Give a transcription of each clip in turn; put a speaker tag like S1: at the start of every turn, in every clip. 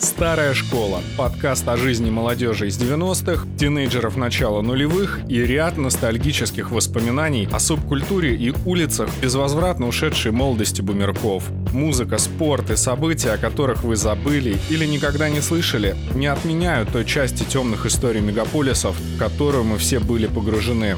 S1: «Старая школа» – подкаст о жизни молодежи из 90-х, тинейджеров начала нулевых и ряд ностальгических воспоминаний о субкультуре и улицах безвозвратно ушедшей молодости бумерков. Музыка, спорт и события, о которых вы забыли или никогда не слышали, не отменяют той части темных историй мегаполисов, в которую мы все были погружены.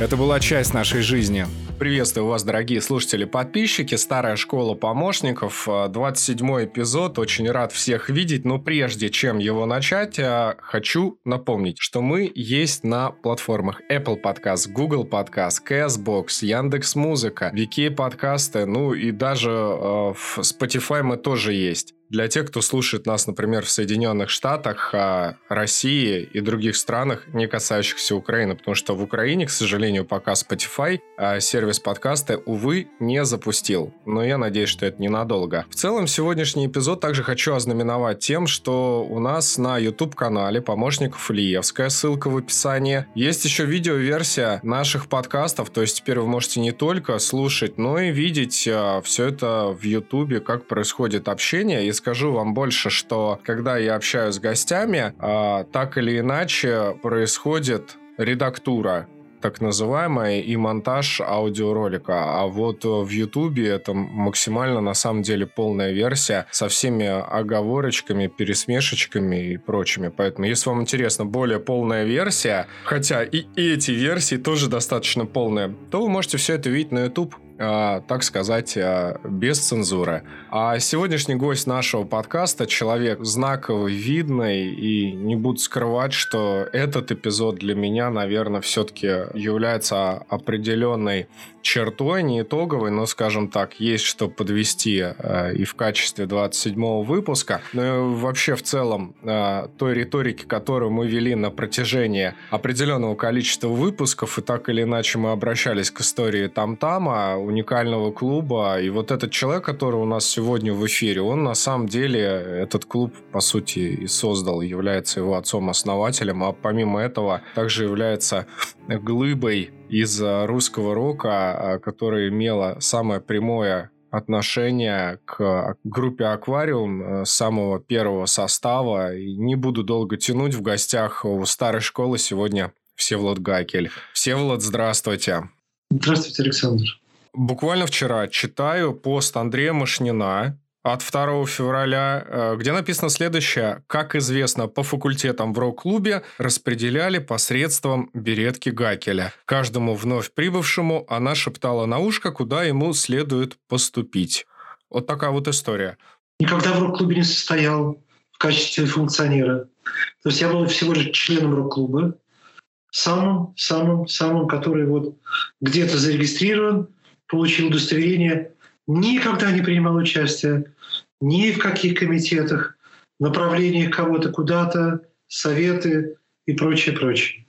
S1: Это была часть нашей жизни. Приветствую вас, дорогие слушатели-подписчики. Старая школа помощников. 27 эпизод. Очень рад всех видеть. Но прежде чем его начать, э, хочу напомнить, что мы есть на платформах Apple Podcast, Google Podcast, CastBox, Яндекс.Музыка, VK подкасты, ну и даже э, в Spotify мы тоже есть. Для тех, кто слушает нас, например, в Соединенных Штатах, а, России и других странах, не касающихся Украины, потому что в Украине, к сожалению, пока Spotify а, сервис подкаста, увы, не запустил. Но я надеюсь, что это ненадолго. В целом, сегодняшний эпизод также хочу ознаменовать тем, что у нас на YouTube-канале помощников Ильевская, ссылка в описании. Есть еще видеоверсия наших подкастов, то есть теперь вы можете не только слушать, но и видеть а, все это в YouTube, как происходит общение. И скажу вам больше, что когда я общаюсь с гостями, а, так или иначе происходит редактура так называемая, и монтаж аудиоролика. А вот в Ютубе это максимально, на самом деле, полная версия со всеми оговорочками, пересмешечками и прочими. Поэтому, если вам интересна более полная версия, хотя и эти версии тоже достаточно полные, то вы можете все это видеть на YouTube. А, так сказать, а, без цензуры. А сегодняшний гость нашего подкаста человек знаковый, видный, и не буду скрывать, что этот эпизод для меня, наверное, все-таки является определенной чертой, не итоговой, но, скажем так, есть что подвести э, и в качестве 27-го выпуска, но и вообще в целом э, той риторики, которую мы вели на протяжении определенного количества выпусков, и так или иначе мы обращались к истории Там-Тама, уникального клуба, и вот этот человек, который у нас сегодня в эфире, он на самом деле этот клуб, по сути, и создал, является его отцом-основателем, а помимо этого также является глыбой из э, русского рока, э, которая имела самое прямое отношение к группе «Аквариум» э, самого первого состава. И не буду долго тянуть. В гостях у старой школы сегодня Всеволод Гакель. Всеволод, здравствуйте.
S2: Здравствуйте, Александр.
S1: Буквально вчера читаю пост Андрея Машнина, от 2 февраля, э, где написано следующее. Как известно, по факультетам в рок-клубе распределяли посредством беретки Гакеля. Каждому вновь прибывшему она шептала на ушко, куда ему следует поступить. Вот такая вот история.
S2: Никогда в рок-клубе не состоял в качестве функционера. То есть я был всего лишь членом рок-клуба, самым, самым, самым, который вот где-то зарегистрирован, получил удостоверение, никогда не принимал участия ни в каких комитетах, направлениях кого-то куда-то, советы и прочее, прочее.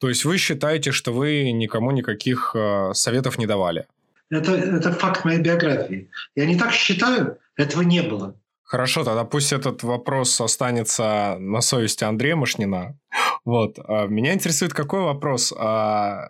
S1: То есть вы считаете, что вы никому никаких э, советов не давали?
S2: Это, это факт моей биографии. Я не так считаю, этого не было.
S1: Хорошо, тогда пусть этот вопрос останется на совести Андрея Машнина. Вот. А меня интересует какой вопрос. А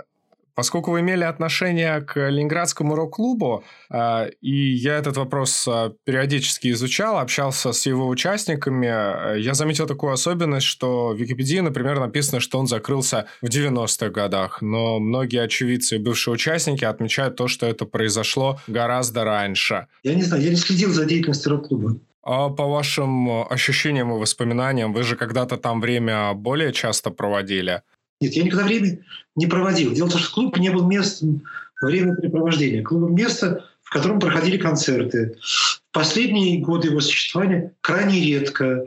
S1: Поскольку вы имели отношение к Ленинградскому рок-клубу, э, и я этот вопрос э, периодически изучал, общался с его участниками, э, я заметил такую особенность, что в Википедии, например, написано, что он закрылся в 90-х годах, но многие очевидцы и бывшие участники отмечают то, что это произошло гораздо раньше.
S2: Я не знаю, я не следил за деятельностью рок-клуба.
S1: А по вашим ощущениям и воспоминаниям, вы же когда-то там время более часто проводили?
S2: Нет, я никогда время не проводил. Дело в том, что клуб не был местом времяпрепровождения. Клуб – место, в котором проходили концерты. В последние годы его существования крайне редко.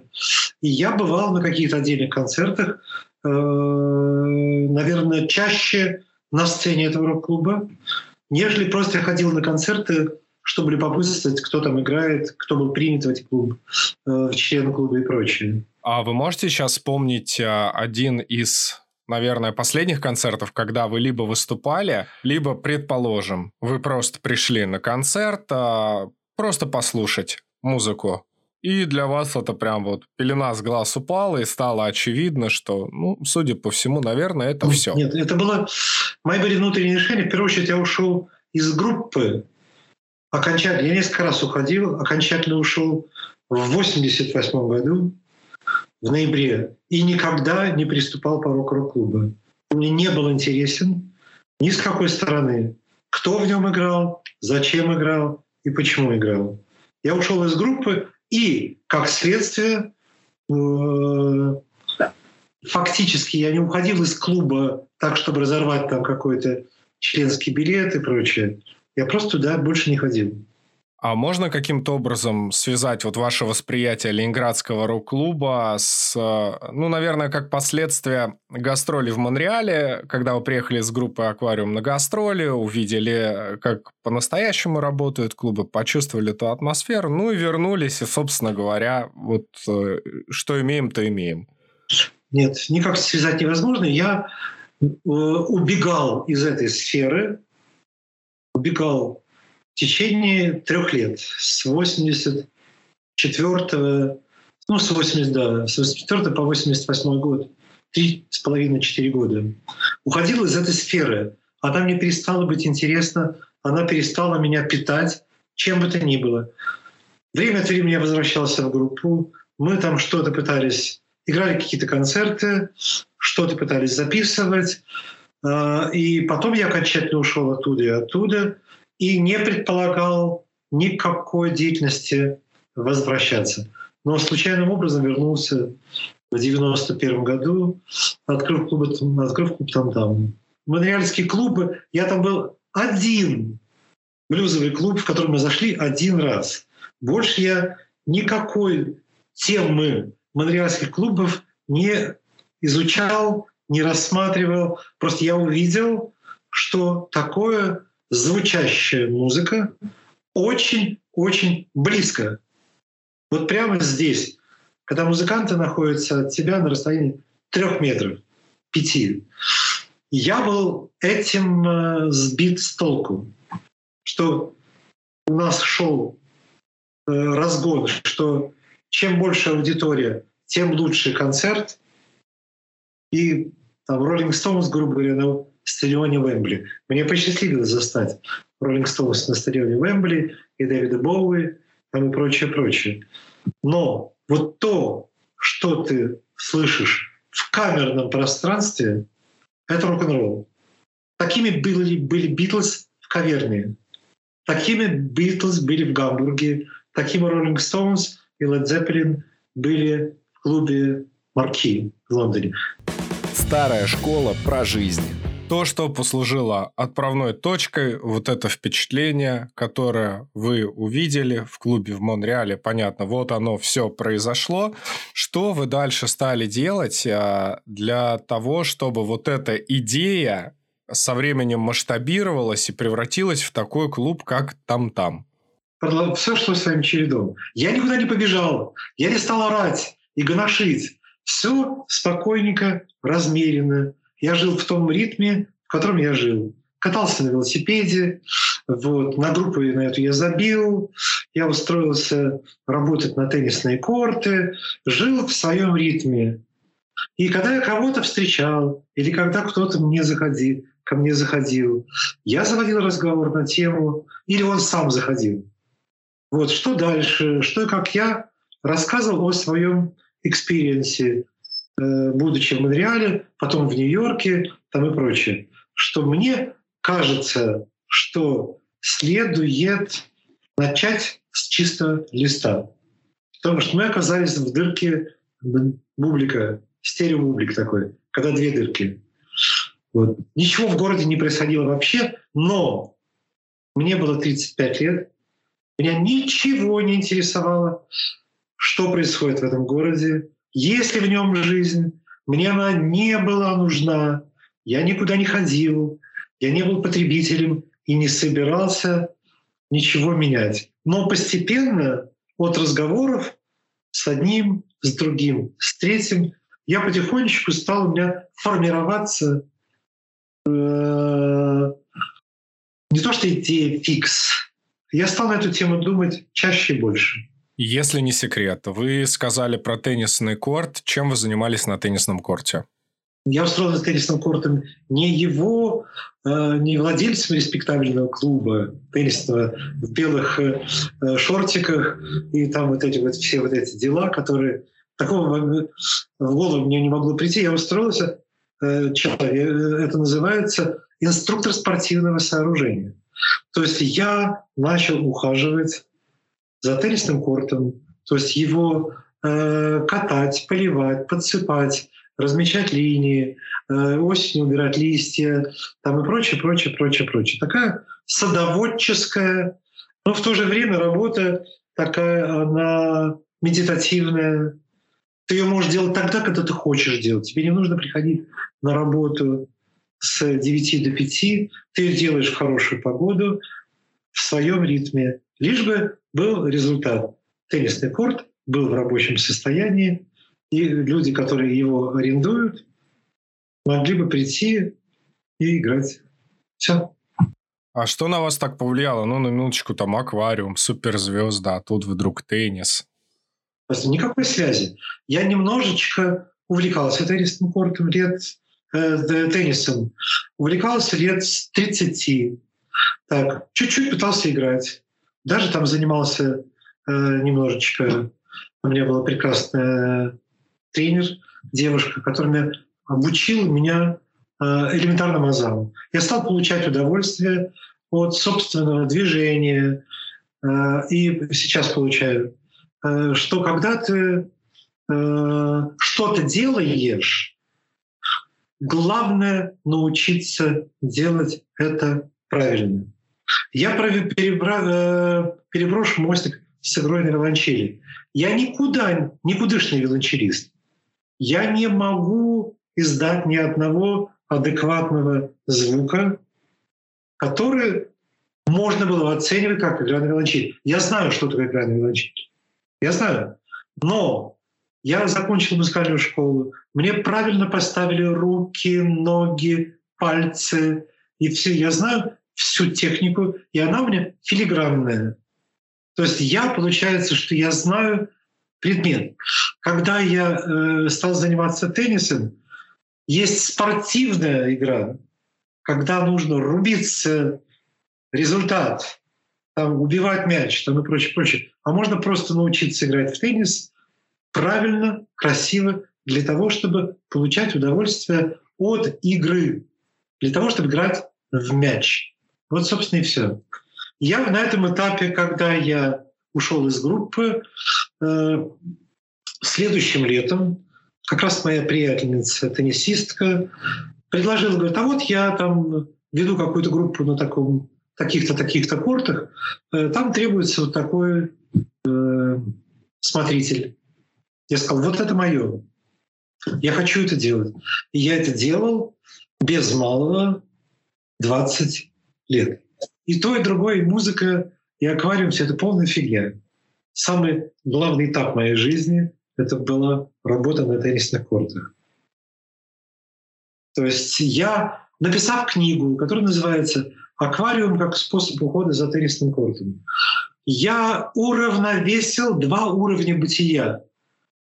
S2: И я бывал на каких-то отдельных концертах, э, наверное, чаще на сцене этого рок-клуба, нежели просто ходил на концерты, чтобы любопытствовать, кто там играет, кто был принят в эти клубы, э, в члены клуба и прочее.
S1: А вы можете сейчас вспомнить э, один из наверное, последних концертов, когда вы либо выступали, либо, предположим, вы просто пришли на концерт, а, просто послушать музыку. И для вас это прям вот пелена с глаз упала, и стало очевидно, что, ну, судя по всему, наверное, это все.
S2: Нет, это было... Мои были внутренние решения. В первую очередь я ушел из группы окончательно. Я несколько раз уходил, окончательно ушел в 1988 году, в ноябре, и никогда не приступал порог рок-клуба. Мне не был интересен ни с какой стороны, кто в нем играл, зачем играл и почему играл. Я ушел из группы и, как следствие, э, фактически я не уходил из клуба так, чтобы разорвать там какой-то членский билет и прочее. Я просто туда больше не ходил.
S1: А можно каким-то образом связать вот ваше восприятие Ленинградского рок-клуба с, ну, наверное, как последствия гастроли в Монреале, когда вы приехали с группой «Аквариум» на гастроли, увидели, как по-настоящему работают клубы, почувствовали эту атмосферу, ну и вернулись, и, собственно говоря, вот э, что имеем, то имеем.
S2: Нет, никак связать невозможно. Я э, убегал из этой сферы, убегал в течение трех лет, с 84 ну, с 80, да, с 84 по 88 год, три с половиной, четыре года. Уходил из этой сферы. Она мне перестала быть интересна, она перестала меня питать, чем бы то ни было. Время от времени я возвращался в группу, мы там что-то пытались, играли какие-то концерты, что-то пытались записывать, а, и потом я окончательно ушел оттуда и оттуда и не предполагал никакой деятельности возвращаться. Но случайным образом вернулся в 91 году, открыв клуб, открыв клуб там там. Монреальские клубы, я там был один блюзовый клуб, в который мы зашли один раз. Больше я никакой темы монреальских клубов не изучал, не рассматривал. Просто я увидел, что такое звучащая музыка очень-очень близко. Вот прямо здесь, когда музыканты находятся от тебя на расстоянии трех метров, пяти, я был этим э, сбит с толку, что у нас шел э, разгон, что чем больше аудитория, тем лучше концерт. И там Rolling Stones, грубо говоря, стадионе Вембли. Мне посчастливилось застать Роллинг Стоунс на стадионе Вембли и Дэвида Боуи там и прочее, прочее. Но вот то, что ты слышишь в камерном пространстве, это рок-н-ролл. Такими были, были Битлз в каверне. Такими Битлз были в Гамбурге. Такими Роллинг Стоунс и Лед Зеппелин были в клубе Марки в Лондоне.
S1: Старая школа про жизнь. То, что послужило отправной точкой, вот это впечатление, которое вы увидели в клубе в Монреале, понятно, вот оно все произошло. Что вы дальше стали делать а, для того, чтобы вот эта идея со временем масштабировалась и превратилась в такой клуб, как там-там?
S2: Все шло своим чередом. Я никуда не побежал, я не стал орать и гоношить. Все спокойненько, размеренно, я жил в том ритме, в котором я жил. Катался на велосипеде, вот, на группу на эту я забил, я устроился работать на теннисные корты, жил в своем ритме. И когда я кого-то встречал, или когда кто-то мне заходил, ко мне заходил, я заводил разговор на тему, или он сам заходил. Вот что дальше, что и как я рассказывал о своем experience е, будучи в Монреале, потом в Нью-Йорке там и прочее, что мне кажется, что следует начать с чистого листа. Потому что мы оказались в дырке бублика, стереобублик такой, когда две дырки. Вот. Ничего в городе не происходило вообще, но мне было 35 лет, меня ничего не интересовало, что происходит в этом городе, есть ли в нем жизнь? Мне она не была нужна. Я никуда не ходил. Я не был потребителем и не собирался ничего менять. Но постепенно от разговоров с одним, с другим, с третьим, я потихонечку стал у меня формироваться э, не то что идея фикс. Я стал на эту тему думать чаще и больше.
S1: Если не секрет, вы сказали про теннисный корт. Чем вы занимались на теннисном корте?
S2: Я устроился теннисным кортом не его э, не владельцем респектабельного клуба теннисного в белых э, шортиках и там вот эти вот все вот эти дела, которые такого в голову мне не могло прийти. Я устроился, это называется инструктор спортивного сооружения. То есть я начал ухаживать за теннисным кортом, то есть его э, катать, поливать, подсыпать, размечать линии, э, осенью убирать листья, там и прочее, прочее, прочее, прочее. Такая садоводческая, но в то же время работа такая, она медитативная. Ты ее можешь делать тогда, когда ты хочешь делать. Тебе не нужно приходить на работу с 9 до 5. Ты делаешь в хорошую погоду, в своем ритме, лишь бы был результат. Теннисный корт был в рабочем состоянии, и люди, которые его арендуют, могли бы прийти и играть. Все.
S1: А что на вас так повлияло? Ну, на минуточку, там аквариум, суперзвезда, а тут вдруг теннис.
S2: Никакой связи. Я немножечко увлекался теннисным кортом лет, э, теннисом. Увлекался лет с 30. Так, чуть-чуть пытался играть. Даже там занимался э, немножечко. У меня была прекрасная тренер, девушка, которая обучила меня э, элементарным азам. Я стал получать удовольствие от собственного движения, э, и сейчас получаю, э, что когда ты что-то делаешь, главное научиться делать это правильно. Я перебра... переброшу мостик с игрой на виолончели. Я никуда, никудышный виолончелист я не могу издать ни одного адекватного звука, который можно было оценивать как игра на виолончели. Я знаю, что такое игра на виолончели. Я знаю. Но я закончил музыкальную школу. Мне правильно поставили руки, ноги, пальцы и все. Я знаю всю технику, и она у меня филигранная. То есть я, получается, что я знаю предмет. Когда я э, стал заниматься теннисом, есть спортивная игра, когда нужно рубиться результат, там, убивать мяч там, и прочее, прочее. А можно просто научиться играть в теннис правильно, красиво, для того, чтобы получать удовольствие от игры, для того, чтобы играть в мяч. Вот, собственно, и все. Я на этом этапе, когда я ушел из группы, Э, следующим летом как раз моя приятельница, теннисистка, предложила, говорит, а вот я там веду какую-то группу на таком таких-то таких-то кортах, э, там требуется вот такой э, смотритель. Я сказал, вот это мое. Я хочу это делать. И я это делал без малого 20 лет. И то, и другое, и музыка, и аквариум — все это полная фигня самый главный этап моей жизни — это была работа на теннисных кортах. То есть я, написав книгу, которая называется «Аквариум как способ ухода за теннисным кортом», я уравновесил два уровня бытия.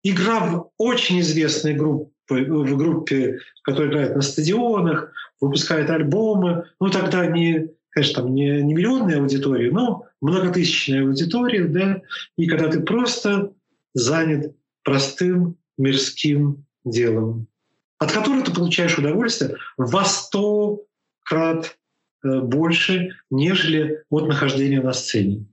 S2: Игра в очень известной группе, в группе, которая играет на стадионах, выпускает альбомы. Ну, тогда не, конечно, там не, не миллионная аудитория, но многотысячная аудитория, да, и когда ты просто занят простым мирским делом, от которого ты получаешь удовольствие во сто крат э, больше, нежели от нахождения на сцене.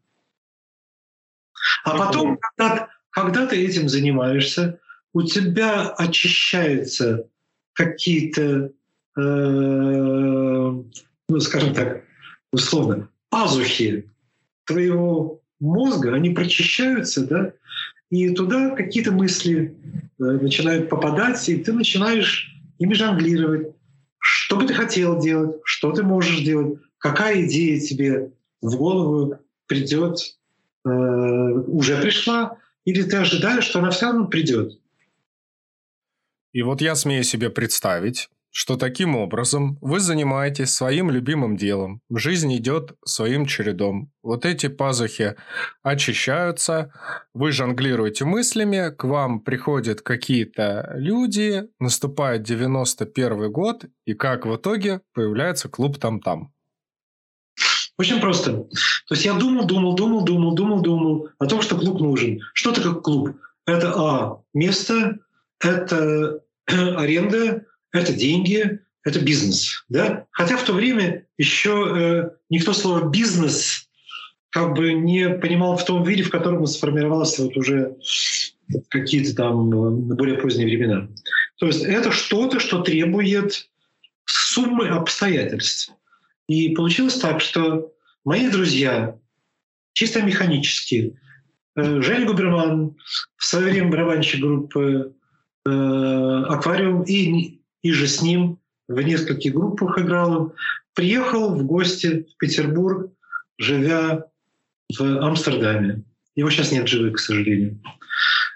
S2: А потом, когда, когда ты этим занимаешься, у тебя очищаются какие-то, э, ну, скажем так, условно, пазухи твоего мозга, они прочищаются, да, и туда какие-то мысли э, начинают попадать, и ты начинаешь ими жонглировать. Что бы ты хотел делать, что ты можешь делать, какая идея тебе в голову придет, э, уже пришла, или ты ожидаешь, что она все равно придет.
S1: И вот я смею себе представить, что таким образом вы занимаетесь своим любимым делом, жизнь идет своим чередом. Вот эти пазухи очищаются, вы жонглируете мыслями, к вам приходят какие-то люди, наступает 91 год, и как в итоге появляется клуб «Там-там».
S2: Очень просто. То есть я думал, думал, думал, думал, думал, думал о том, что клуб нужен. Что такое клуб? Это А. Место, это аренда, это деньги, это бизнес. Да? Хотя в то время еще э, никто слово «бизнес» как бы не понимал в том виде, в котором он сформировался вот уже какие-то там на более поздние времена. То есть это что-то, что требует суммы обстоятельств. И получилось так, что мои друзья, чисто механически, э, Женя Губерман, в свое время барабанщик группы э, «Аквариум» и и же с ним в нескольких группах играл приехал в гости в Петербург, живя в Амстердаме. Его сейчас нет живых, к сожалению.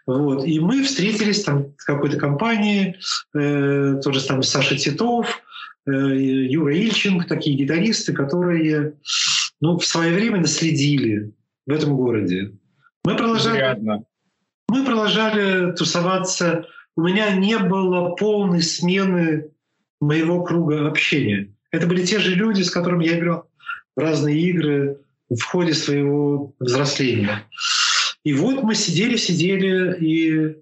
S2: Вот. И мы встретились там в какой-то компании, э, тоже там Саша Титов, э, Юра Ильченко, такие гитаристы, которые ну, в свое время наследили в этом городе. Мы продолжали, мы продолжали тусоваться у меня не было полной смены моего круга общения. Это были те же люди, с которыми я играл в разные игры в ходе своего взросления. И вот мы сидели, сидели, и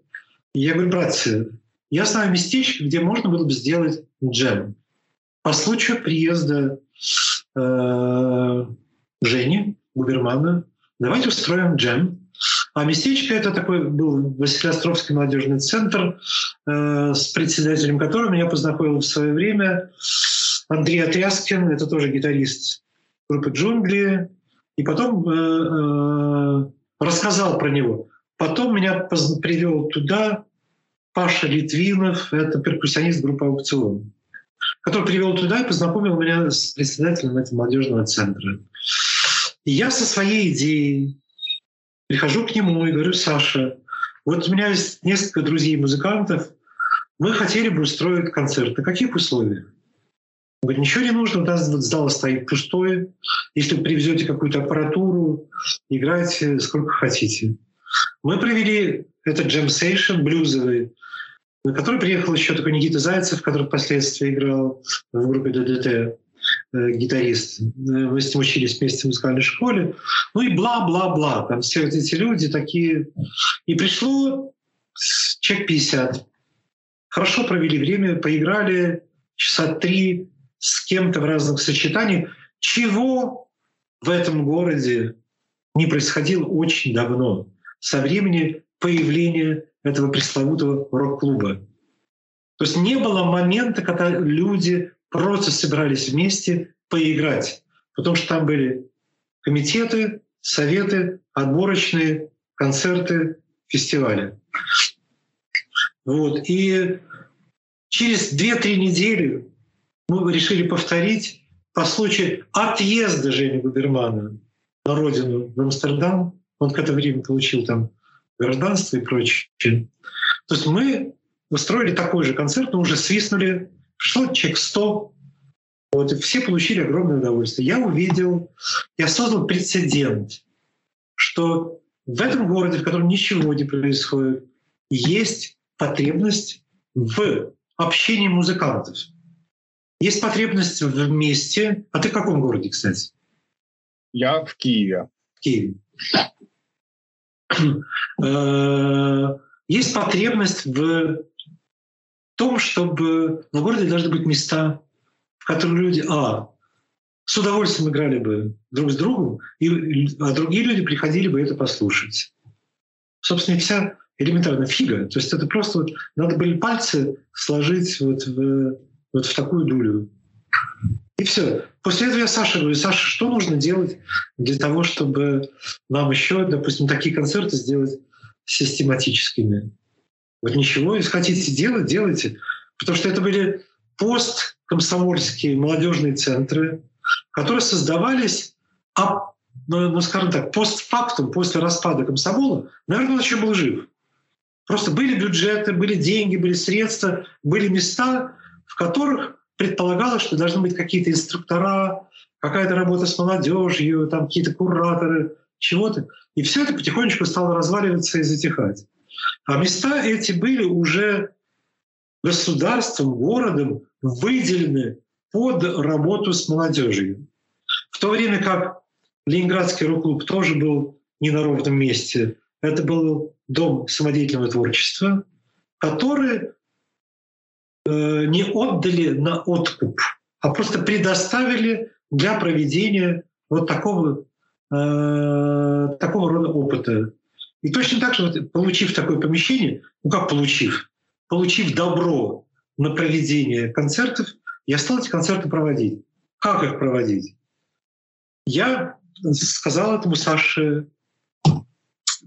S2: я говорю, братцы, я знаю местечко, где можно было бы сделать джем. По случаю приезда э, Жени Губермана, давайте устроим джем. А местечко это такой был Василиостровский молодежный центр, э, с председателем которого меня познакомил в свое время Андрей Отряскин, это тоже гитарист группы «Джунгли», и потом э, э, рассказал про него. Потом меня привел туда Паша Литвинов, это перкуссионист группы «Аукцион», который привел туда и познакомил меня с председателем этого молодежного центра. И я со своей идеей Прихожу к нему и говорю, Саша, вот у меня есть несколько друзей-музыкантов, мы хотели бы устроить концерт. На каких условиях? Он говорит, ничего не нужно, у нас зал стоит пустой. Если вы привезете какую-то аппаратуру, играйте сколько хотите. Мы провели этот джем-сейшн блюзовый, на который приехал еще такой Никита Зайцев, который впоследствии играл в группе ДДТ. Э, гитарист. Э, мы с ним учились вместе в музыкальной школе. Ну и бла-бла-бла. Там все вот эти люди такие. И пришло человек 50. Хорошо провели время, поиграли часа три с кем-то в разных сочетаниях. Чего в этом городе не происходило очень давно, со времени появления этого пресловутого рок-клуба. То есть не было момента, когда люди просто собирались вместе поиграть, потому что там были комитеты, советы, отборочные, концерты, фестивали. Вот. И через 2-3 недели мы решили повторить по случаю отъезда Жени Губермана на родину в Амстердам. Он к этому времени получил там гражданство и прочее. То есть мы устроили такой же концерт, но уже свистнули Пришло человек 100, вот, и все получили огромное удовольствие. Я увидел, я создал прецедент, что в этом городе, в котором ничего не происходит, есть потребность в общении музыкантов. Есть потребность в месте. А ты в каком городе, кстати?
S1: Я в Киеве.
S2: В Киеве. Э, есть потребность в том, чтобы на городе должны быть места, в которых люди, а, с удовольствием играли бы друг с другом, и, а другие люди приходили бы это послушать. Собственно, вся элементарная фига. То есть это просто вот, надо были пальцы сложить вот в, вот в такую дулю. И все. После этого я Саше говорю, Саша, что нужно делать для того, чтобы нам еще, допустим, такие концерты сделать систематическими? Вот ничего, если хотите делать, делайте. Потому что это были посткомсомольские молодежные центры, которые создавались, а, ну, ну, скажем так, постфактум, после распада комсомола, наверное, он еще был жив. Просто были бюджеты, были деньги, были средства, были места, в которых предполагалось, что должны быть какие-то инструктора, какая-то работа с молодежью, там какие-то кураторы, чего-то. И все это потихонечку стало разваливаться и затихать. А места эти были уже государством, городом выделены под работу с молодежью. В то время как Ленинградский рок-клуб тоже был не на ровном месте. Это был дом самодеятельного творчества, который э, не отдали на откуп, а просто предоставили для проведения вот такого, э, такого рода опыта. И точно так же, получив такое помещение, ну как получив, получив добро на проведение концертов, я стал эти концерты проводить. Как их проводить? Я сказал этому Саше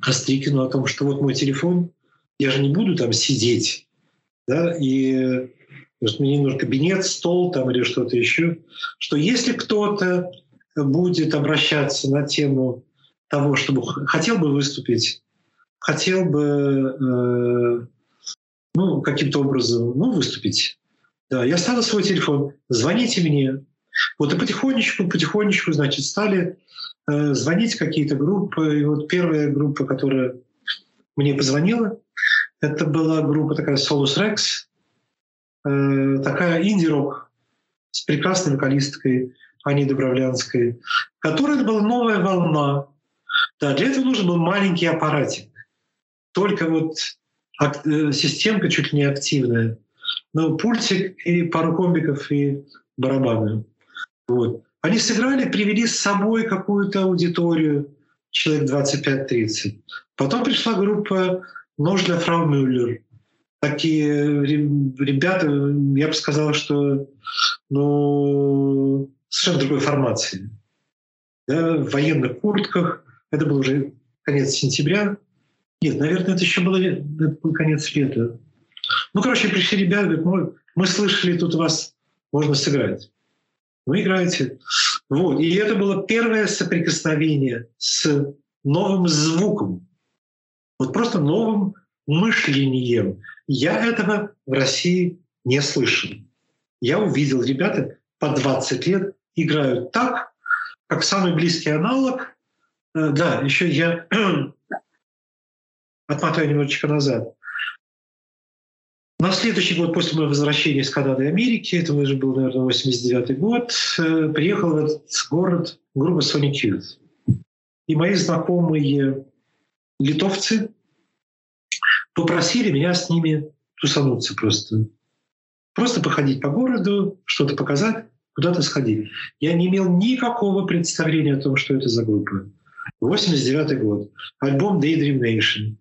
S2: Кострикину о том, что вот мой телефон, я же не буду там сидеть, да, и мне нужен кабинет, стол там или что-то еще, что если кто-то будет обращаться на тему того, чтобы хотел бы выступить, хотел бы э, ну, каким-то образом ну, выступить, да, я ставил свой телефон, звоните мне. Вот и потихонечку, потихонечку, значит, стали э, звонить какие-то группы. И вот первая группа, которая мне позвонила, это была группа такая Solus Rex, э, такая инди-рок с прекрасной вокалисткой Аней Добровлянской, которая была новая волна. Да, для этого нужен был маленький аппаратик. Только вот э, системка чуть ли не активная. Ну, пультик и пару комбиков и барабаны. Вот. Они сыграли, привели с собой какую-то аудиторию, человек 25-30. Потом пришла группа «Нож для фрау Мюллер». Такие ребята, я бы сказал, что ну, совершенно другой формации. Да, в военных куртках. Это был уже конец сентября. Нет, наверное, это еще было, это был конец лета. Ну, короче, пришли ребята, говорят, мы, мы слышали, тут у вас можно сыграть. Вы играете. Вот. И это было первое соприкосновение с новым звуком. Вот просто новым мышлением. Я этого в России не слышал. Я увидел, ребята по 20 лет играют так, как самый близкий аналог. Э, да, еще я отмотаю немножечко назад. На следующий год после моего возвращения из Канады и Америки, это уже был, наверное, 89 год, э, приехал в этот город группа Sonic Youth. И мои знакомые литовцы попросили меня с ними тусануться просто. Просто походить по городу, что-то показать, куда-то сходить. Я не имел никакого представления о том, что это за группа. 89 год. Альбом Daydream Nation.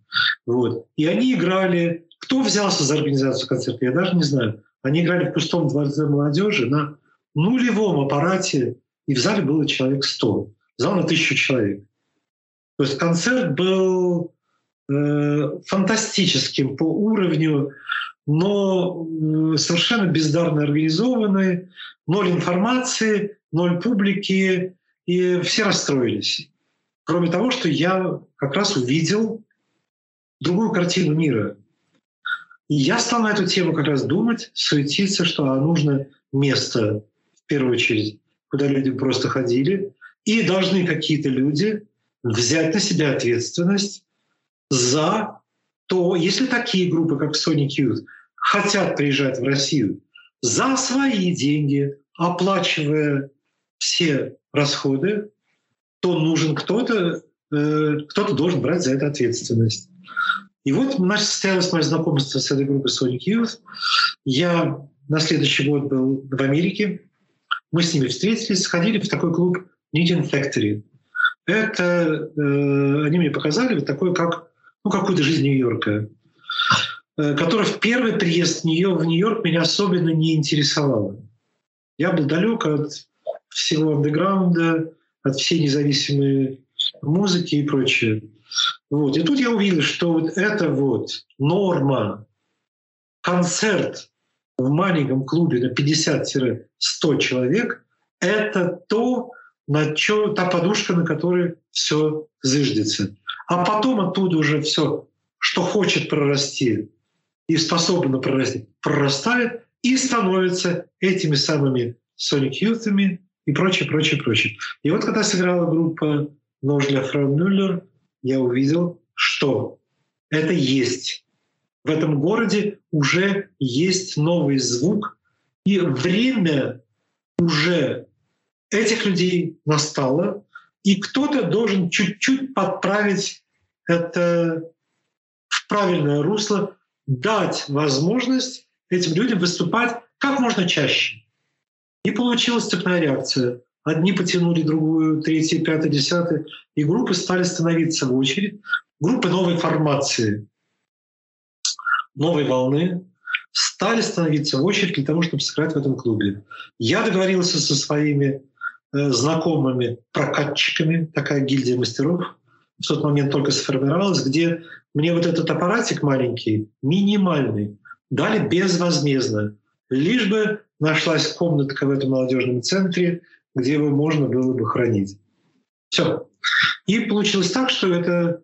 S2: Вот. И они играли кто взялся за организацию концерта, я даже не знаю. Они играли в пустом дворце молодежи на нулевом аппарате, и в зале было человек 100. Зал на тысячу человек. То есть концерт был э, фантастическим по уровню, но э, совершенно бездарно организованный, ноль информации, ноль публики, и все расстроились. Кроме того, что я как раз увидел другую картину мира. И я стал на эту тему как раз думать, суетиться, что нужно место, в первую очередь, куда люди просто ходили, и должны какие-то люди взять на себя ответственность за то, если такие группы, как Sonic Youth, хотят приезжать в Россию за свои деньги, оплачивая все расходы, то нужен кто-то, э, кто-то должен брать за это ответственность. И вот наше состоялось мое знакомство с этой группой Sonic Youth. Я на следующий год был в Америке. Мы с ними встретились, сходили в такой клуб Knitting Factory. Это э, они мне показали вот такой, как ну, какую-то жизнь Нью-Йорка, э, которая в первый приезд в Нью-Йорк меня особенно не интересовала. Я был далек от всего андеграунда, от всей независимой музыки и прочее. Вот. И тут я увидел, что вот это вот норма, концерт в маленьком клубе на 50-100 человек, это то, на чё, та подушка, на которой все зыждется. А потом оттуда уже все, что хочет прорасти и способно прорасти, прорастает, и становятся этими самыми Sonic Youth'ами и прочее, прочее, прочее. И вот когда сыграла группа «Нож для фрау Мюллер», я увидел, что это есть. В этом городе уже есть новый звук, и время уже этих людей настало, и кто-то должен чуть-чуть подправить это в правильное русло, дать возможность этим людям выступать как можно чаще. И получилась цепная реакция. Одни потянули другую, третий, пятый, десятый, и группы стали становиться в очередь. Группы новой формации, новой волны стали становиться в очередь для того, чтобы сыграть в этом клубе. Я договорился со своими э, знакомыми прокатчиками, такая гильдия мастеров, в тот момент только сформировалась, где мне вот этот аппаратик маленький, минимальный, дали безвозмездно, лишь бы нашлась комнатка в этом молодежном центре, где его можно было бы хранить. Все. И получилось так, что это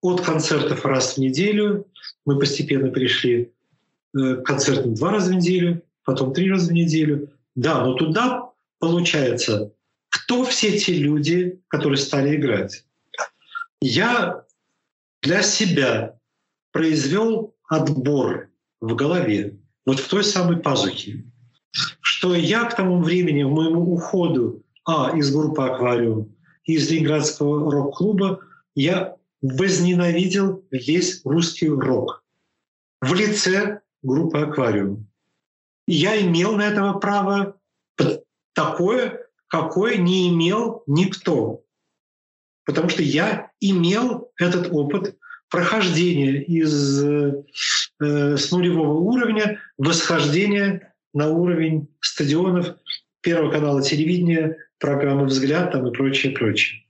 S2: от концертов раз в неделю мы постепенно пришли э, к концертам два раза в неделю, потом три раза в неделю. Да, но туда получается, кто все те люди, которые стали играть. Я для себя произвел отбор в голове, вот в той самой пазухе, что я к тому времени, в моему уходу а, из группы «Аквариум», из Ленинградского рок-клуба, я возненавидел весь русский рок в лице группы «Аквариум». Я имел на этого право такое, какое не имел никто. Потому что я имел этот опыт прохождения из, э, с нулевого уровня восхождения на уровень стадионов Первого канала телевидения, программы «Взгляд» там и прочее, прочее.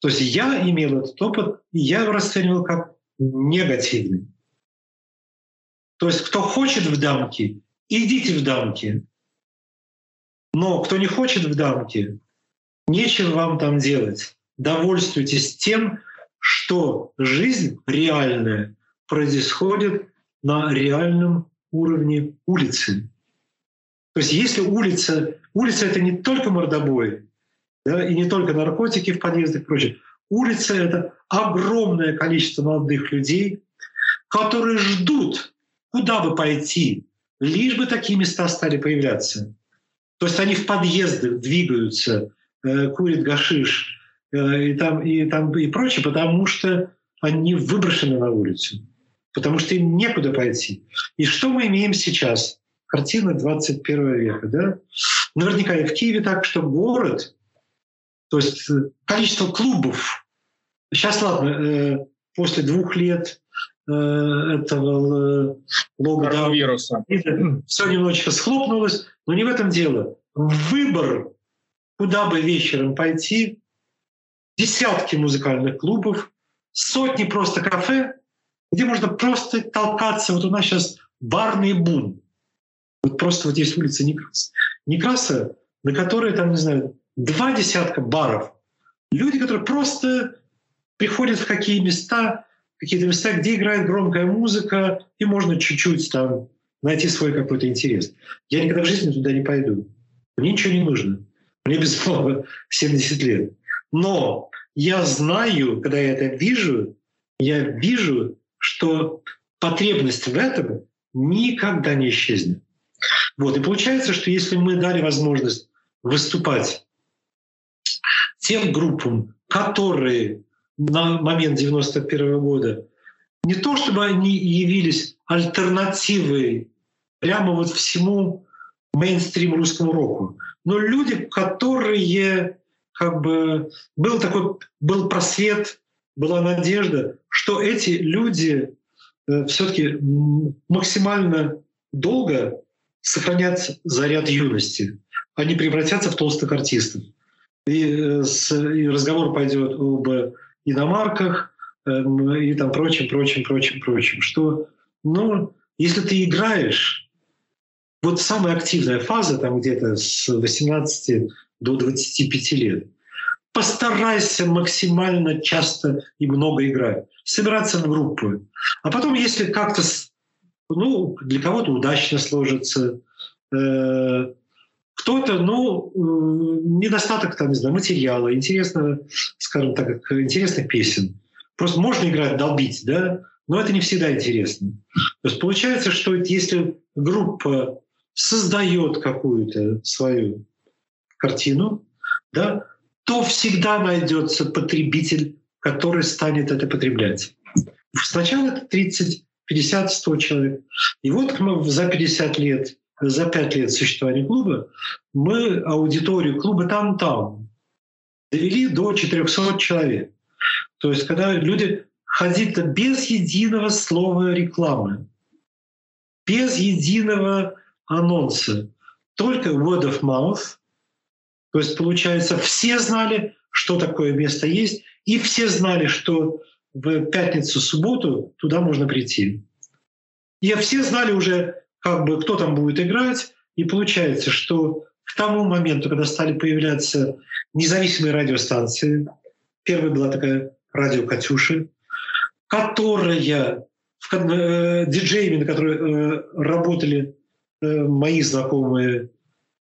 S2: То есть я имел этот опыт, и я его расценивал как негативный. То есть кто хочет в дамки, идите в дамки. Но кто не хочет в дамки, нечего вам там делать. Довольствуйтесь тем, что жизнь реальная происходит на реальном уровне улицы. То есть если улица, улица это не только мордобой, да, и не только наркотики в подъездах и прочее. Улица — это огромное количество молодых людей, которые ждут, куда бы пойти, лишь бы такие места стали появляться. То есть они в подъездах двигаются, э, курят гашиш э, и, там, и, там, и прочее, потому что они выброшены на улицу, потому что им некуда пойти. И что мы имеем сейчас? Картина 21 века. Да? Наверняка и в Киеве так, что город то есть э, количество клубов. Сейчас, ладно, э, после двух лет э, этого локдауна вируса. все немножечко схлопнулось, но не в этом дело. Выбор, куда бы вечером пойти, десятки музыкальных клубов, сотни просто кафе, где можно просто толкаться. Вот у нас сейчас барный бум. Вот просто вот есть улица Некраса, Некраса на которой там, не знаю, два десятка баров. Люди, которые просто приходят в какие места, какие-то места, где играет громкая музыка, и можно чуть-чуть там найти свой какой-то интерес. Я никогда в жизни туда не пойду. Мне ничего не нужно. Мне безусловно 70 лет. Но я знаю, когда я это вижу, я вижу, что потребность в этом никогда не исчезнет. Вот. И получается, что если мы дали возможность выступать тем группам, которые на момент 91 года не то чтобы они явились альтернативой прямо вот всему мейнстрим русскому року, но люди, которые как бы был такой был просвет, была надежда, что эти люди э, все-таки максимально долго сохранят заряд юности, они превратятся в толстых артистов и, э, с, и разговор пойдет об иномарках э, и там прочим, прочим, прочим, прочим. Что, ну, если ты играешь, вот самая активная фаза там где-то с 18 до 25 лет, постарайся максимально часто и много играть, собираться в группы. А потом, если как-то, ну, для кого-то удачно сложится, Э, кто-то, ну, э, недостаток там, не знаю, материала, интересного, скажем так, интересных песен. Просто можно играть, долбить, да, но это не всегда интересно. То есть получается, что если группа создает какую-то свою картину, да, то всегда найдется потребитель, который станет это потреблять. Сначала это 30, 50, 100 человек. И вот мы за 50 лет, за 5 лет существования клуба, мы аудиторию клуба там-там довели до 400 человек. То есть когда люди ходили без единого слова рекламы, без единого анонса, только word of mouth. То есть, получается, все знали, что такое место есть, и все знали, что в пятницу, субботу туда можно прийти. И все знали уже, как бы, кто там будет играть, и получается, что к тому моменту, когда стали появляться независимые радиостанции, первая была такая радио «Катюша», которая, э, диджеями, на которые э, работали э, мои знакомые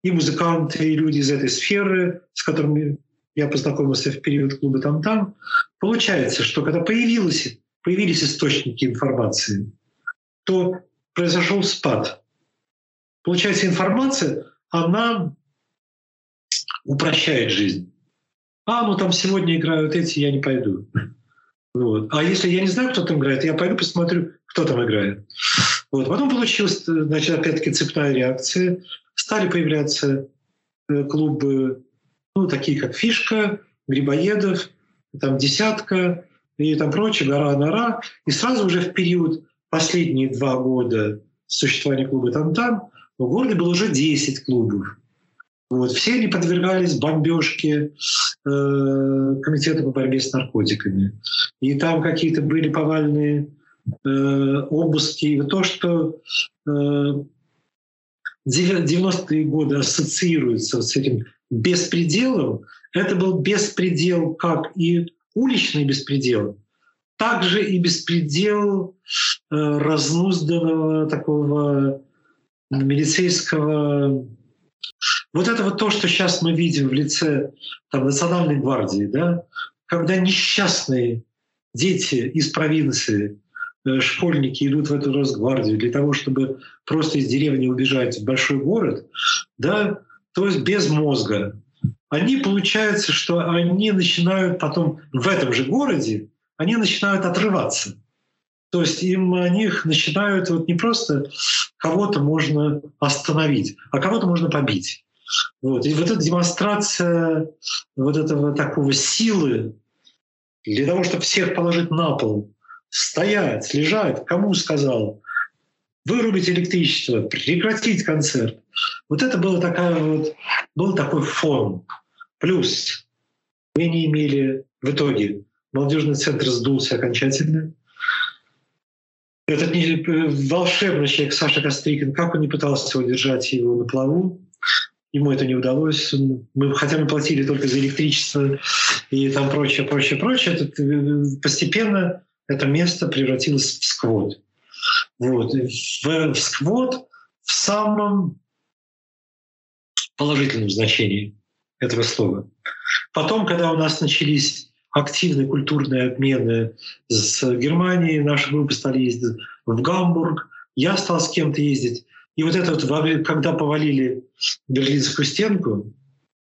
S2: и музыканты, и люди из этой сферы, с которыми я познакомился в период клуба «Там-там», получается, что когда появилось, появились источники информации, то произошел спад. Получается, информация, она упрощает жизнь. А, ну там сегодня играют эти, я не пойду. Вот. А если я не знаю, кто там играет, я пойду посмотрю, кто там играет. Вот. Потом получилась, значит, опять-таки цепная реакция. Стали появляться э, клубы, ну, такие как «Фишка», «Грибоедов», там «Десятка» и там прочее, «Гора-нора». И сразу уже в период последние два года существования клуба «Там-там» в городе было уже 10 клубов. Вот. Все они подвергались бомбежке э, Комитета по борьбе с наркотиками. И там какие-то были повальные э, обыски. И то, что э, 90-е годы ассоциируются с этим беспределом, это был беспредел как и уличный беспредел, также и беспредел э, разнузданного такого милицейского. Вот это вот то, что сейчас мы видим в лице там, Национальной гвардии, да, когда несчастные дети из провинции, э, школьники идут в эту Росгвардию для того, чтобы просто из деревни убежать в большой город, да, то есть без мозга, они получается, что они начинают потом в этом же городе, они начинают отрываться. То есть им о них начинают вот не просто кого-то можно остановить, а кого-то можно побить. Вот. И вот эта демонстрация вот этого такого силы для того, чтобы всех положить на пол, стоять, лежать, кому сказал, вырубить электричество, прекратить концерт. Вот это было такая вот, был такой фон. Плюс мы не имели в итоге молодежный центр сдулся окончательно. Этот волшебный человек Саша Кострикин, как он не пытался удержать его на плаву, ему это не удалось. Мы, хотя мы платили только за электричество и там прочее, прочее, прочее, это, э, постепенно это место превратилось в сквот. Вот. В, в сквот в самом положительном значении этого слова. Потом, когда у нас начались активные культурные обмены с Германией, наши группы стали ездить в Гамбург, я стал с кем-то ездить. И вот это вот, когда повалили Берлинскую стенку,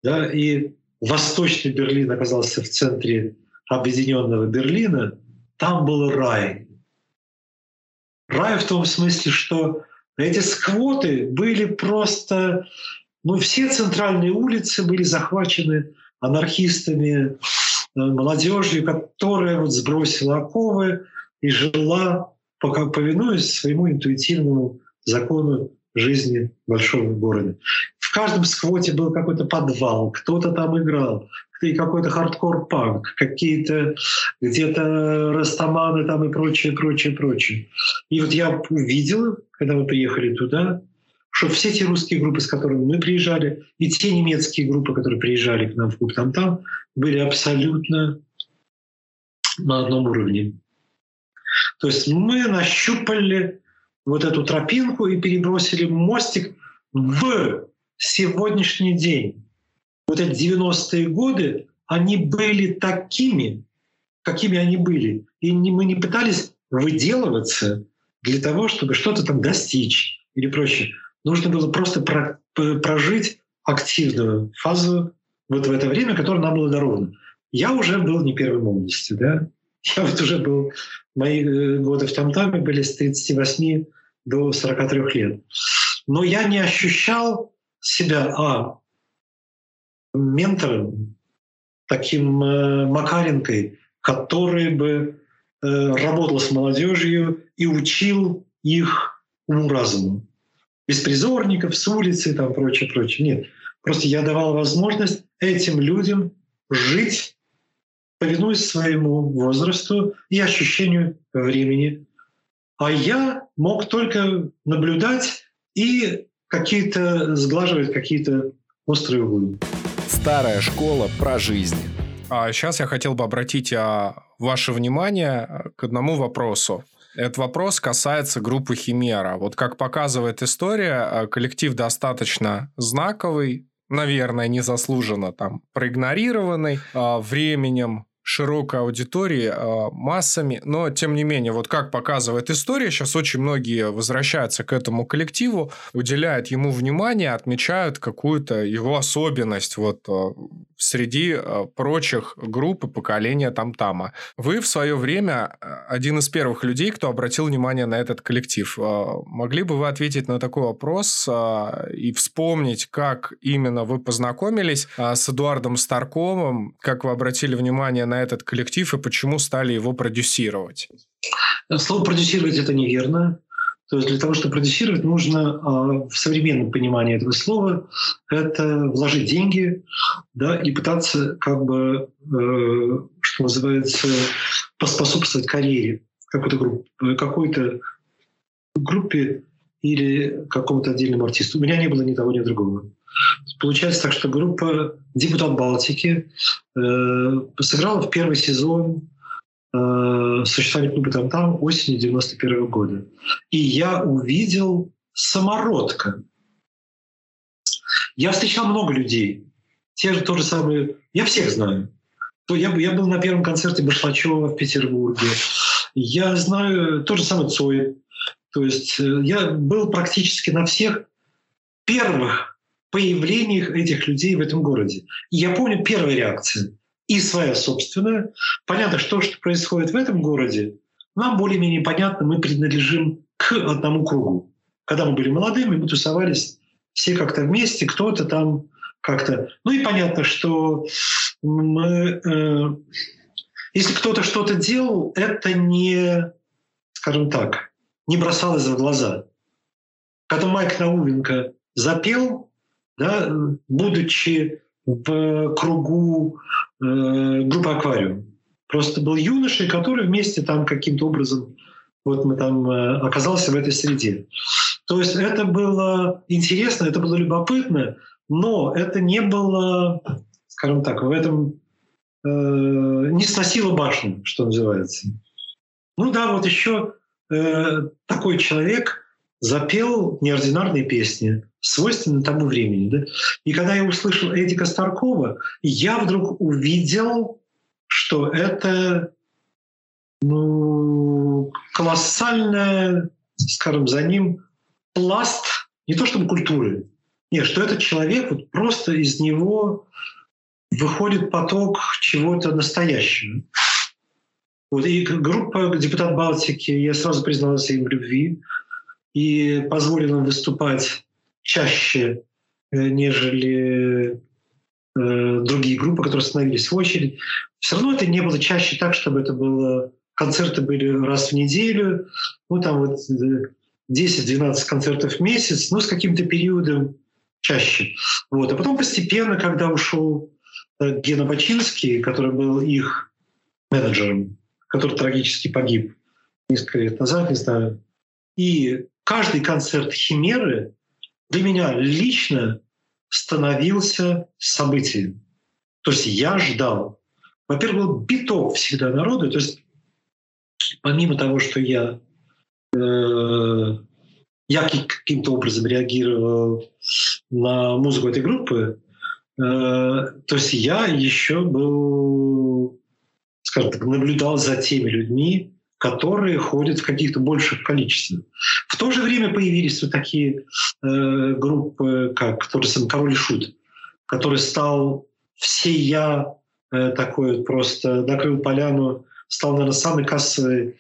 S2: да, и Восточный Берлин оказался в центре объединенного Берлина, там был рай. Рай в том смысле, что эти сквоты были просто... Ну, все центральные улицы были захвачены анархистами, э, молодежью, которая вот сбросила оковы и жила, пока повинуясь своему интуитивному закону жизни большого города. В каждом сквоте был какой-то подвал, кто-то там играл, и какой-то хардкор-панк, какие-то где-то растаманы там и прочее, прочее, прочее. И вот я увидел, когда мы приехали туда, что все те русские группы, с которыми мы приезжали, и те немецкие группы, которые приезжали к нам в клуб там-там, были абсолютно на одном уровне. То есть мы нащупали вот эту тропинку и перебросили мостик в сегодняшний день, вот эти 90-е годы, они были такими, какими они были. И мы не пытались выделываться для того, чтобы что-то там достичь или прочее. Нужно было просто про, прожить активную фазу вот в это время, которое нам было даровано. Я уже был не первой молодости, да? Я вот уже был, мои э, годы в Тамтаме были с 38 до 43 лет. Но я не ощущал себя, а, ментором, таким э, Макаренкой, который бы э, работал с молодежью и учил их уму-разуму. Беспризорников, с улицы, там прочее, прочее. Нет. Просто я давал возможность этим людям жить, повинуясь своему возрасту и ощущению времени. А я мог только наблюдать и какие-то сглаживать какие-то острые углы.
S1: Старая школа про жизнь. А сейчас я хотел бы обратить а, ваше внимание к одному вопросу. Этот вопрос касается группы Химера. Вот как показывает история, а, коллектив достаточно знаковый, наверное, незаслуженно там проигнорированный временем, широкой аудитории, а, массами, но тем не менее, вот как показывает история, сейчас очень многие возвращаются к этому коллективу, уделяют ему внимание, отмечают какую-то его особенность вот среди а, прочих групп и поколения Тамтама. Вы в свое время один из первых людей, кто обратил внимание на этот коллектив. Могли бы вы ответить на такой вопрос и вспомнить, как именно вы познакомились с Эдуардом Старковым, как вы обратили внимание на этот коллектив и почему стали его продюсировать?
S2: Слово «продюсировать» — это неверно. То есть для того, чтобы продюсировать, нужно э, в современном понимании этого слова это вложить деньги да, и пытаться, как бы, э, что называется, поспособствовать карьере какой-то группы, какой-то группе или какому-то отдельному артисту. У меня не было ни того, ни другого. Получается так, что группа «Депутат Балтики» э, сыграла в первый сезон э, существования клуба «Там-там» осенью 91 года. И я увидел самородка. Я встречал много людей. Те же то же самое. Я всех знаю. Я, я был на первом концерте Башлачева в Петербурге. Я знаю то же самое Цой. То есть э, я был практически на всех первых появлениях этих людей в этом городе. И я помню первая реакция и своя собственная. Понятно, что, что происходит в этом городе, нам более-менее понятно, мы принадлежим к одному кругу. Когда мы были молодыми, мы тусовались все как-то вместе, кто-то там как-то... Ну и понятно, что мы, э, если кто-то что-то делал, это не, скажем так, не бросалось в глаза. Когда Майк Науменко запел, да, будучи в кругу э, группы «Аквариум». Просто был юношей, который вместе там каким-то образом вот мы там э, оказался в этой среде. То есть это было интересно, это было любопытно, но это не было, скажем так, в этом э, не сносило башню, что называется. Ну да, вот еще э, такой человек запел неординарные песни, свойственны тому времени. Да? И когда я услышал Эдика Старкова, я вдруг увидел, что это ну, колоссальная, скажем, за ним пласт не то чтобы культуры, нет, что этот человек вот просто из него выходит поток чего-то настоящего. Вот, и группа «Депутат Балтики», я сразу признался им в любви и позволил им выступать чаще, э, нежели э, другие группы, которые становились в очередь. Все равно это не было чаще так, чтобы это было... Концерты были раз в неделю, ну там вот 10-12 э, концертов в месяц, ну с каким-то периодом чаще. Вот. А потом постепенно, когда ушел Гена Бачинский, который был их менеджером, который трагически погиб несколько лет назад, не знаю, и каждый концерт Химеры для меня лично становился событием. То есть я ждал. Во-первых, был биток всегда народу. То есть помимо того, что я э, я каким-то образом реагировал на музыку этой группы, э, то есть я еще был, скажем так, наблюдал за теми людьми, которые ходят в каких-то больших количествах. В то же время появились вот такие э, группы, как тот самый Король Шут, который стал все я э, такой просто накрыл поляну, стал, наверное, самой кассовой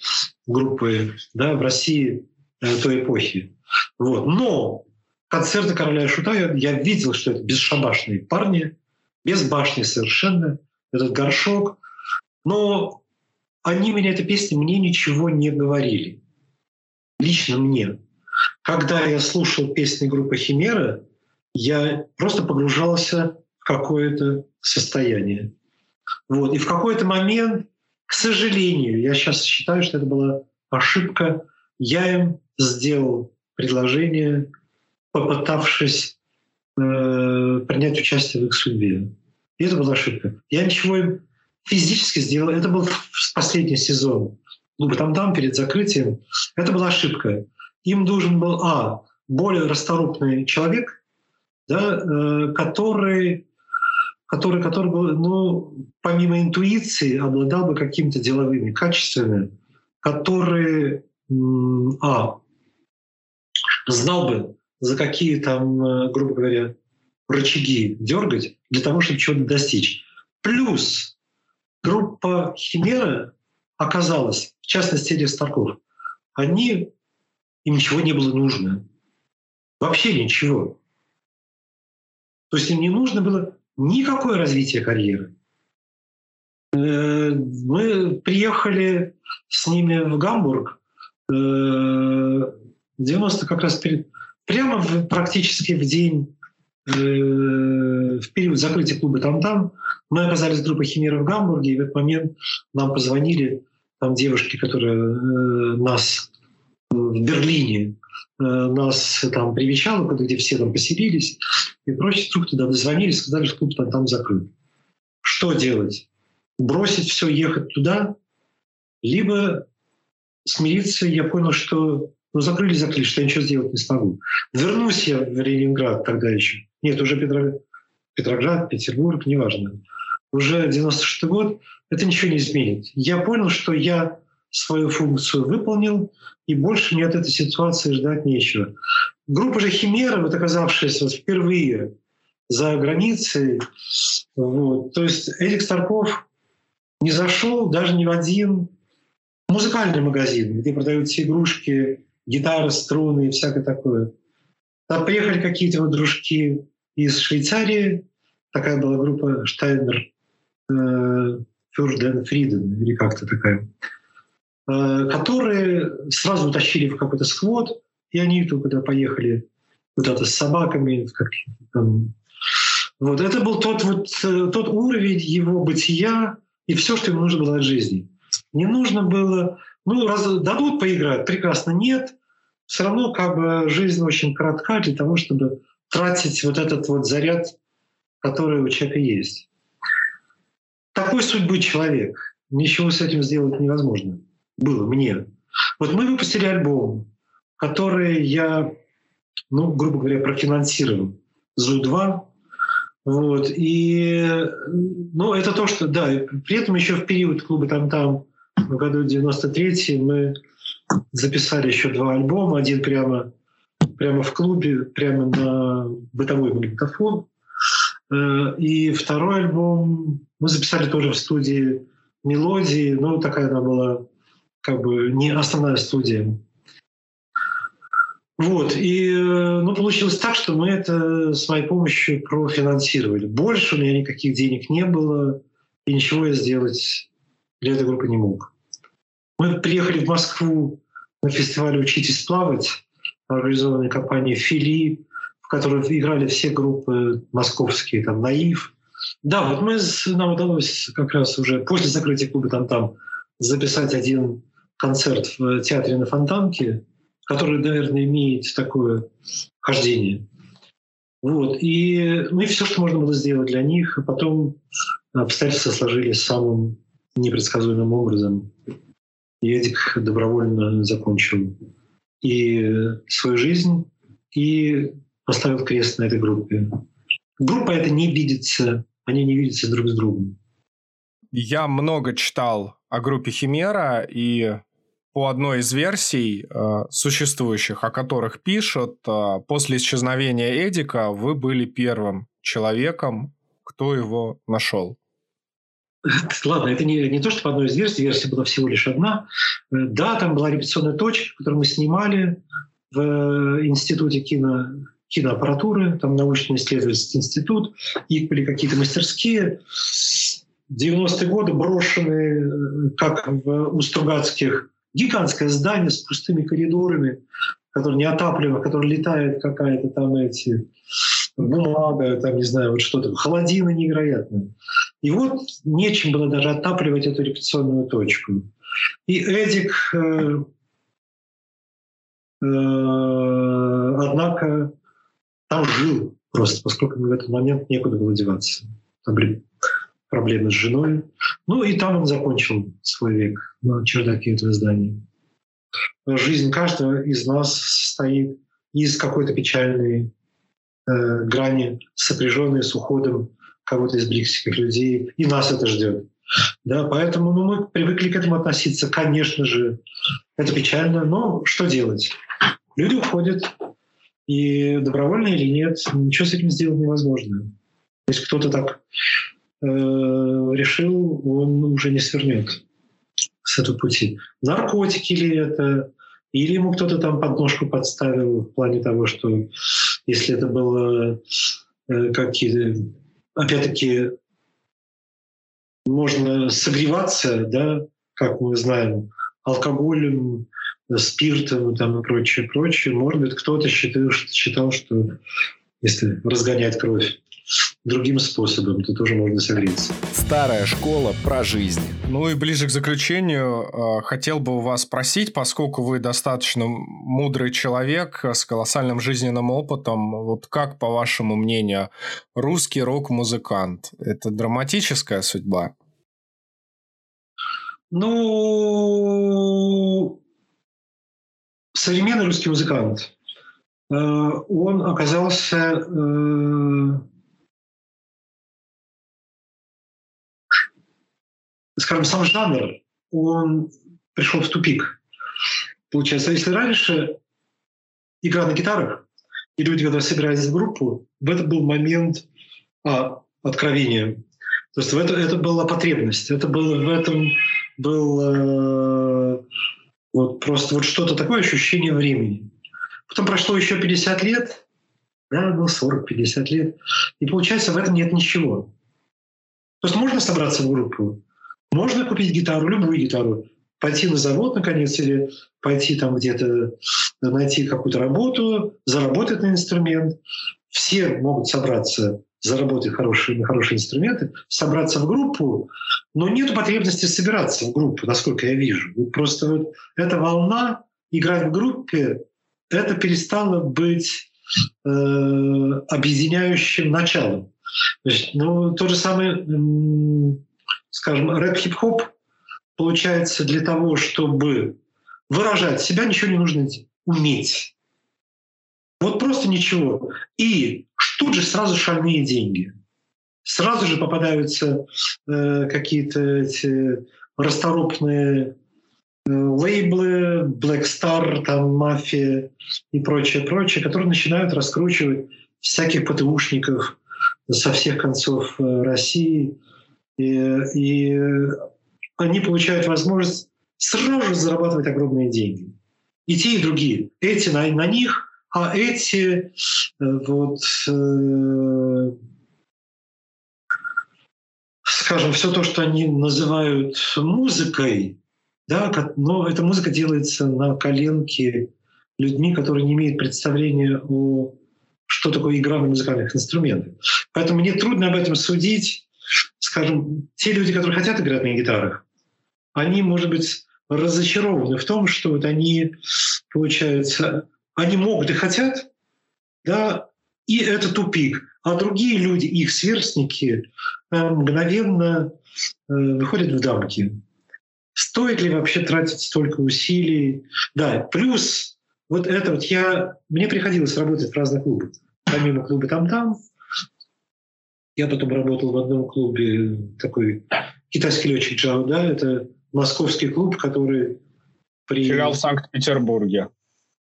S2: группой да, в России э, той эпохи. Вот. Но концерты Короля и Шута я, я видел, что это бесшабашные парни, без башни совершенно, этот горшок. Но они меня, эта песня, мне ничего не говорили. Лично мне. Когда я слушал песни группы Химера, я просто погружался в какое-то состояние. Вот. И в какой-то момент, к сожалению, я сейчас считаю, что это была ошибка, я им сделал предложение, попытавшись э, принять участие в их судьбе. И это была ошибка. Я ничего им физически сделал. Это был последний сезон. Ну, там там перед закрытием. Это была ошибка. Им нужен был, а, более расторопный человек, да, э, который, который, который был, ну, помимо интуиции, обладал бы какими-то деловыми качествами, который, а, знал бы, за какие там, э, грубо говоря, рычаги дергать для того, чтобы чего-то достичь. Плюс группа Химера оказалась, в частности, Илья Старков, они, им ничего не было нужно. Вообще ничего. То есть им не нужно было никакое развитие карьеры. Э, мы приехали с ними в Гамбург э, 90 как раз перед, прямо в, практически в день, э, в период закрытия клуба «Там-там», мы оказались группой «Химера» в Гамбурге, и в этот момент нам позвонили там девушки, которые э, нас в Берлине э, нас там привечала, где все там поселились и прочее. Вдруг туда дозвонились, сказали, что клуб там, там закрыт. Что делать? Бросить все, ехать туда? Либо смириться, я понял, что ну, закрыли, закрыли, что я ничего сделать не смогу. Вернусь я в Ленинград тогда еще. Нет, уже Петроград, Петроград Петербург, неважно. Уже 96 год, это ничего не изменит. Я понял, что я свою функцию выполнил, и больше мне от этой ситуации ждать нечего. Группа же Химера, вот оказавшаяся вот впервые за границей, вот, то есть Эрик Старков не зашел даже ни в один музыкальный магазин, где продаются игрушки гитары, струны и всякое такое. Там приехали какие-то вот дружки из Швейцарии, такая была группа Штайнер, Фюрден Фриден или как-то такая, э, которые сразу утащили в какой-то сквот, и они туда поехали куда-то с собаками, как, там. Вот это был тот вот э, тот уровень его бытия и все, что ему нужно было от жизни. Не нужно было ну, раз дадут поиграть, прекрасно. Нет, все равно как бы жизнь очень коротка для того, чтобы тратить вот этот вот заряд, который у человека есть. Такой судьбы человек. Ничего с этим сделать невозможно. Было мне. Вот мы выпустили альбом, который я, ну, грубо говоря, профинансировал. ЗУ-2. Вот. И, ну, это то, что, да, при этом еще в период клуба там-там в году 93 мы записали еще два альбома. Один прямо, прямо в клубе, прямо на бытовой магнитофон. Э, и второй альбом мы записали тоже в студии «Мелодии». Ну, такая она была как бы не основная студия. Вот. И ну, получилось так, что мы это с моей помощью профинансировали. Больше у меня никаких денег не было, и ничего я сделать для этой группы не мог. Мы приехали в Москву на фестиваль «Учитесь плавать», организованной компанией «Фили», в которой играли все группы московские, там «Наив». Да, вот мы, нам удалось как раз уже после закрытия клуба «Там-там» записать один концерт в театре на Фонтанке, который, наверное, имеет такое хождение. Вот. И, ну все, что можно было сделать для них. А потом обстоятельства сложились самым непредсказуемым образом. И Эдик добровольно закончил и свою жизнь и поставил крест на этой группе. Группа это не видится, они не видятся друг с другом.
S1: Я много читал о группе Химера, и по одной из версий э, существующих, о которых пишут, э, после исчезновения Эдика вы были первым человеком, кто его нашел.
S2: Ладно, это не, не то, что по одной из версий, версия была всего лишь одна. Э, да, там была репетиционная точка, которую мы снимали в э, институте кино, киноаппаратуры, там научно-исследовательский институт, их были какие-то мастерские. 90-е годы брошенные, э, как в, у Стругацких, гигантское здание с пустыми коридорами, которое неотапливаемо, которое летает какая-то там эти бумага, там, не знаю, вот что-то, холодина невероятная. И вот нечем было даже отапливать эту репетиционную точку. И Эдик, э, э, однако, там жил просто, поскольку в этот момент некуда было деваться. Там были проблемы с женой. Ну и там он закончил свой век на чердаке этого здания. Жизнь каждого из нас состоит из какой-то печальной э, грани, сопряженной с уходом кого-то из близких людей, и нас это ждет. Да, поэтому ну, мы привыкли к этому относиться. Конечно же, это печально, но что делать? Люди уходят, и добровольно или нет, ничего с этим сделать невозможно. Если кто-то так э, решил, он уже не свернет с этого пути. Наркотики ли это, или ему кто-то там подножку подставил в плане того, что если это было э, какие-то опять-таки, можно согреваться, да, как мы знаем, алкоголем, спиртом там, и прочее, прочее. Может быть, кто-то считал, что если разгонять кровь другим способом, то тоже можно согреться.
S1: Старая школа про жизнь. Ну и ближе к заключению э, хотел бы у вас спросить, поскольку вы достаточно мудрый человек с колоссальным жизненным опытом, вот как, по вашему мнению, русский рок-музыкант – это драматическая судьба?
S2: Ну, современный русский музыкант, э, он оказался скажем, сам жанр, он пришел в тупик. Получается, если раньше игра на гитарах, и люди, когда собирались в группу, в это был момент а, откровения. То есть в это, это была потребность, это было в этом был э, вот просто вот что-то такое ощущение времени. Потом прошло еще 50 лет, да, ну 40-50 лет, и получается в этом нет ничего. То есть можно собраться в группу, можно купить гитару, любую гитару, пойти на завод, наконец, или пойти там где-то найти какую-то работу, заработать на инструмент. Все могут собраться, заработать хорошие, на хорошие инструменты, собраться в группу, но нет потребности собираться в группу, насколько я вижу. Вот просто вот эта волна играть в группе, это перестало быть э, объединяющим началом. То есть, ну, то же самое скажем, рэп-хип-хоп получается для того, чтобы выражать себя, ничего не нужно уметь. Вот просто ничего. И тут же сразу шальные деньги. Сразу же попадаются э, какие-то эти расторопные э, лейблы, Black Star, там, мафия и прочее, прочее, которые начинают раскручивать всяких ПТУшников со всех концов э, России, и, и они получают возможность сразу зарабатывать огромные деньги. И те, и другие. Эти на, на них, а эти э, вот э, скажем, все то, что они называют музыкой, да, но эта музыка делается на коленке людьми, которые не имеют представления о что такое игра на музыкальных инструментах. Поэтому мне трудно об этом судить скажем, те люди, которые хотят играть на гитарах, они, может быть, разочарованы в том, что вот они, получается, они могут и хотят, да, и это тупик. А другие люди, их сверстники, э, мгновенно э, выходят в дамки. Стоит ли вообще тратить столько усилий? Да, плюс вот это вот я... Мне приходилось работать в разных клубах. Помимо клуба «Там-там», я потом работал в одном клубе, такой китайский летчик Джао, да, это московский клуб, который
S1: при... Филиал в Санкт-Петербурге.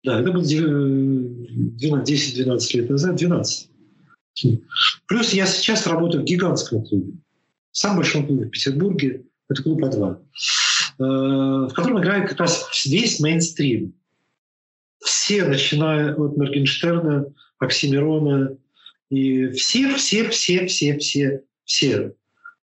S2: Да, это было 10-12 лет назад, 12. Плюс я сейчас работаю в гигантском клубе. В самом большом клубе в Петербурге, это клуб А2, э, в котором играет как раз весь мейнстрим. Все, начиная от Моргенштерна, Оксимирона, и все, все, все, все, все, все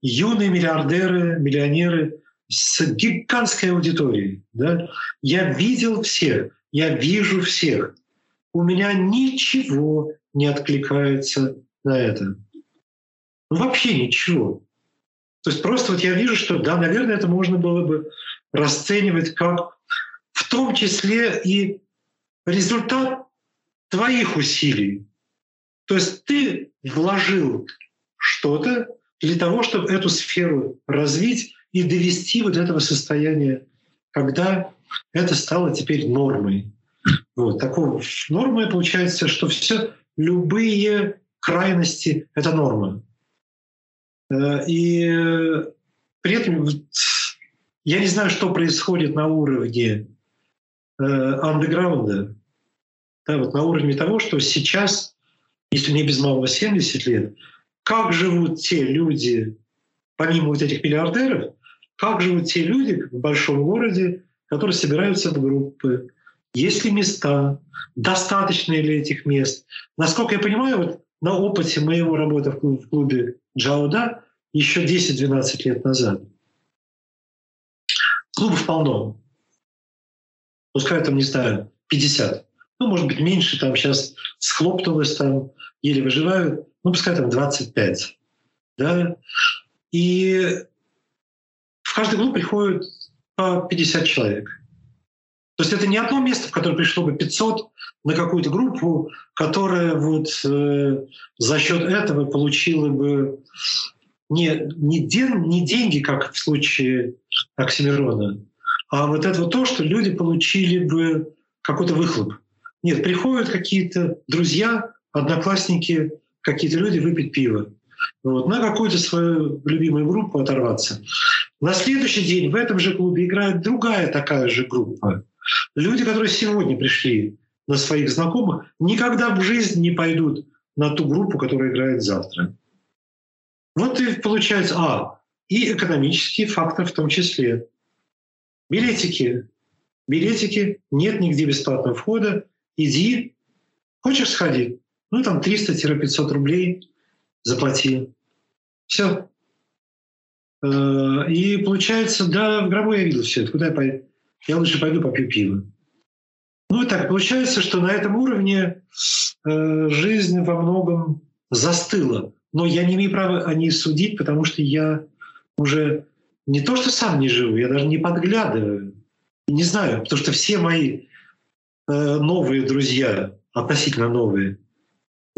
S2: юные миллиардеры, миллионеры с гигантской аудиторией. Да? Я видел всех, я вижу всех. У меня ничего не откликается на это. Ну, вообще ничего. То есть просто вот я вижу, что да, наверное, это можно было бы расценивать как в том числе и результат твоих усилий. То есть ты вложил что-то для того, чтобы эту сферу развить и довести вот этого состояния, когда это стало теперь нормой. Вот, такой нормой получается, что все, любые крайности — это норма. Э, и при этом я не знаю, что происходит на уровне э, андеграунда, да, вот на уровне того, что сейчас, если мне без малого 70 лет, как живут те люди, помимо вот этих миллиардеров, как живут те люди в большом городе, которые собираются в группы, есть ли места, достаточно ли этих мест. Насколько я понимаю, вот на опыте моего работы в клубе Джауда еще 10-12 лет назад. Клубов полно. Пускай там, не знаю, 50. Ну, может быть, меньше, там сейчас схлопнулось, там еле выживают. Ну, пускай там 25. Да? И в каждый клуб приходит по 50 человек. То есть это не одно место, в которое пришло бы 500 на какую-то группу, которая вот э, за счет этого получила бы не, не, ден, не деньги, как в случае Оксимирона, а вот это вот то, что люди получили бы какой-то выхлоп. Нет, приходят какие-то друзья, одноклассники, какие-то люди выпить пиво. Вот, на какую-то свою любимую группу оторваться. На следующий день в этом же клубе играет другая такая же группа. Люди, которые сегодня пришли на своих знакомых, никогда в жизнь не пойдут на ту группу, которая играет завтра. Вот и получается, а, и экономический фактор в том числе. Билетики. Билетики, нет нигде бесплатного входа. Иди, хочешь сходить? Ну, там 300-500 рублей заплати. Все. Э, и получается, да, в гробу я видел все это. Куда я пойду? Я лучше пойду попью пиво. Ну и так, получается, что на этом уровне э, жизнь во многом застыла. Но я не имею права о ней судить, потому что я уже не то, что сам не живу, я даже не подглядываю. Не знаю, потому что все мои э, новые друзья, относительно новые,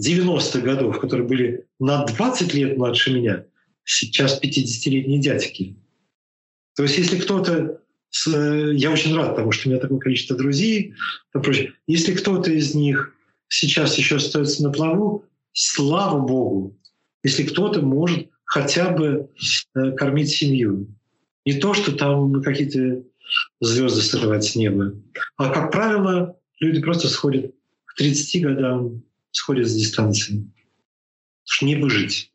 S2: 90-х годов, которые были на 20 лет младше меня, сейчас 50-летние дядьки. То есть если кто-то... Я очень рад потому что у меня такое количество друзей. Если кто-то из них сейчас еще остается на плаву, слава Богу, если кто-то может хотя бы э, кормить семью. Не то, что там какие-то звезды срывать с неба. А, как правило, люди просто сходят к 30 годам, сходят с дистанции. Что не выжить.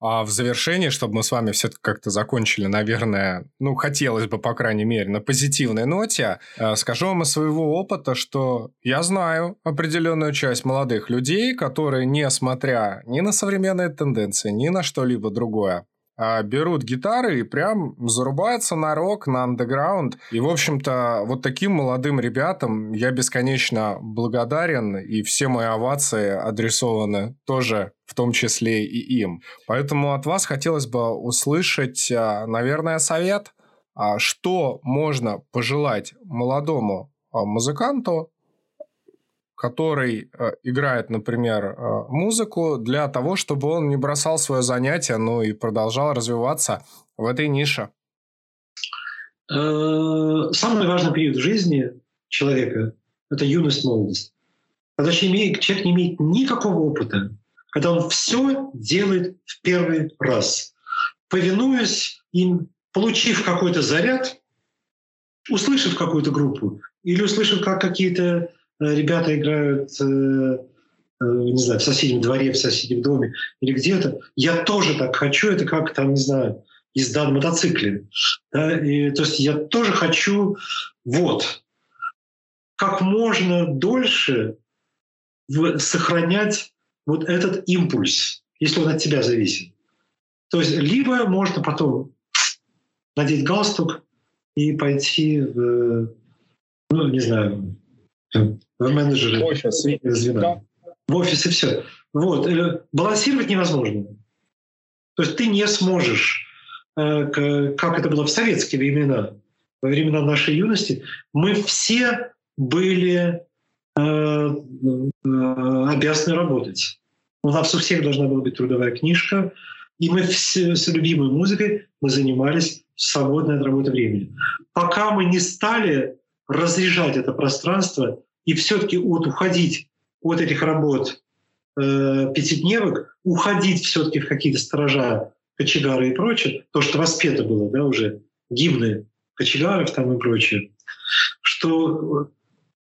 S1: А в завершении, чтобы мы с вами все-таки как-то закончили, наверное, ну, хотелось бы, по крайней мере, на позитивной ноте, э, скажу вам из своего опыта, что я знаю определенную часть молодых людей, которые, несмотря ни на современные тенденции, ни на что-либо другое, берут гитары и прям зарубаются на рок, на андеграунд. И, в общем-то, вот таким молодым ребятам я бесконечно благодарен, и все мои овации адресованы тоже в том числе и им. Поэтому от вас хотелось бы услышать, а, наверное, совет, а, что можно пожелать молодому музыканту, который э, играет, например, э, музыку для того, чтобы он не бросал свое занятие, но и продолжал развиваться в этой нише?
S2: Э, самый важный период в жизни человека это юность, молодость. Когда человек не имеет никакого опыта, когда он все делает в первый раз, повинуясь им, получив какой-то заряд, услышав какую-то группу или услышав, как какие-то ребята играют, э, э, не знаю, в соседнем дворе, в соседнем доме или где-то, я тоже так хочу, это как там, не знаю, езда на мотоцикле. Да? И, то есть я тоже хочу вот как можно дольше сохранять вот этот импульс, если он от тебя зависит. То есть либо можно потом надеть галстук и пойти в, ну, не знаю, в менеджеры офис. звена. Да. В офис и все. Вот. Э, балансировать невозможно. То есть ты не сможешь, э, как это было в советские времена, во времена нашей юности, мы все были э, обязаны работать. У нас у всех должна была быть трудовая книжка, и мы все, с любимой музыкой мы занимались в свободное от работы времени. Пока мы не стали разряжать это пространство и все-таки вот уходить от этих работ э, пятидневок, уходить все-таки в какие-то сторожа, кочегары и прочее, то, что воспето было, да, уже гимны кочегаров там и прочее, что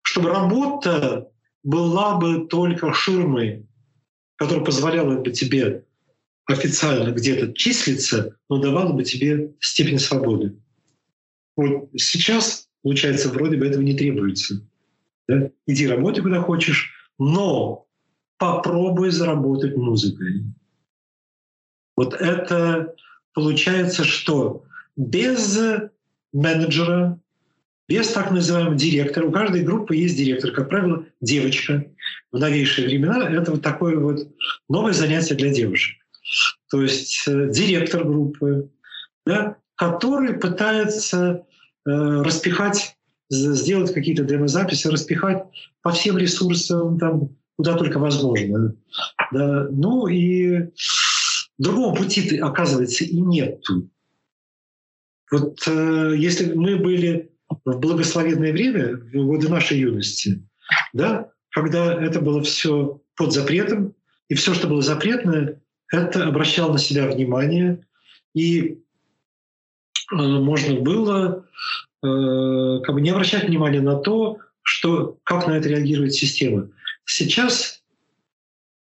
S2: чтобы работа была бы только ширмой, которая позволяла бы тебе официально где-то числиться, но давала бы тебе степень свободы. Вот сейчас, получается, вроде бы этого не требуется. Да? Иди работай куда хочешь, но попробуй заработать музыкой. Вот это получается, что без менеджера, без так называемого директора, у каждой группы есть директор, как правило, девочка. В новейшие времена это вот такое вот новое занятие для девушек то есть э, директор группы, да, который пытается э, распихать, сделать какие-то демозаписи, распихать по всем ресурсам, там, куда только возможно. Да. Ну и другого пути, оказывается, и нет. Вот э, если мы были в благословенное время, в годы нашей юности, да, когда это было все под запретом, и все, что было запретное, это обращал на себя внимание, и э, можно было как бы не обращать внимания на то, что, как на это реагирует система. Сейчас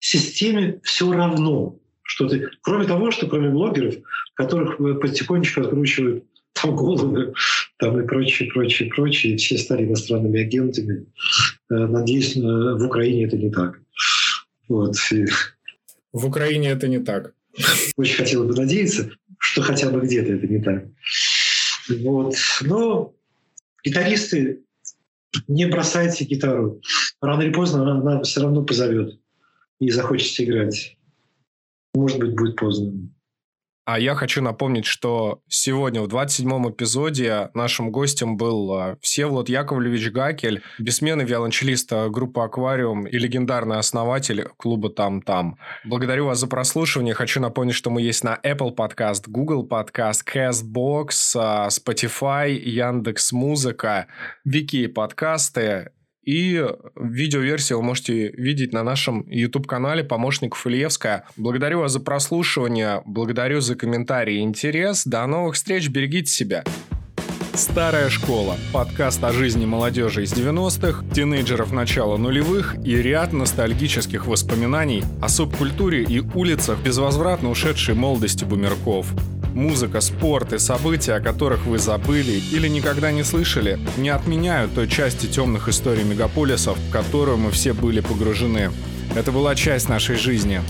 S2: системе все равно, что ты, кроме того, что кроме блогеров, которых потихонечку откручивают там головы, там и прочее, прочее, прочее, все стали иностранными агентами. Э, надеюсь, в Украине это не так. Вот.
S1: В Украине это не так.
S2: Очень хотел бы надеяться, что хотя бы где-то это не так. Вот. Но гитаристы, не бросайте гитару. Рано или поздно она, она все равно позовет и захочется играть. Может быть, будет поздно.
S1: А я хочу напомнить, что сегодня в 27-м эпизоде нашим гостем был а, Всеволод Яковлевич Гакель, бессменный виолончелист а, группы «Аквариум» и легендарный основатель клуба «Там-Там». Благодарю вас за прослушивание. Хочу напомнить, что мы есть на Apple Podcast, Google Podcast, CastBox, а, Spotify, Яндекс Музыка, Вики подкасты и видеоверсию вы можете видеть на нашем YouTube-канале «Помощник Ильевская». Благодарю вас за прослушивание, благодарю за комментарии и интерес. До новых встреч, берегите себя. Старая школа. Подкаст о жизни молодежи из 90-х, тинейджеров начала нулевых и ряд ностальгических воспоминаний о субкультуре и улицах безвозвратно ушедшей молодости бумерков. Музыка, спорт и события, о которых вы забыли или никогда не слышали, не отменяют той части темных историй мегаполисов, в которую мы все были погружены. Это была часть нашей жизни.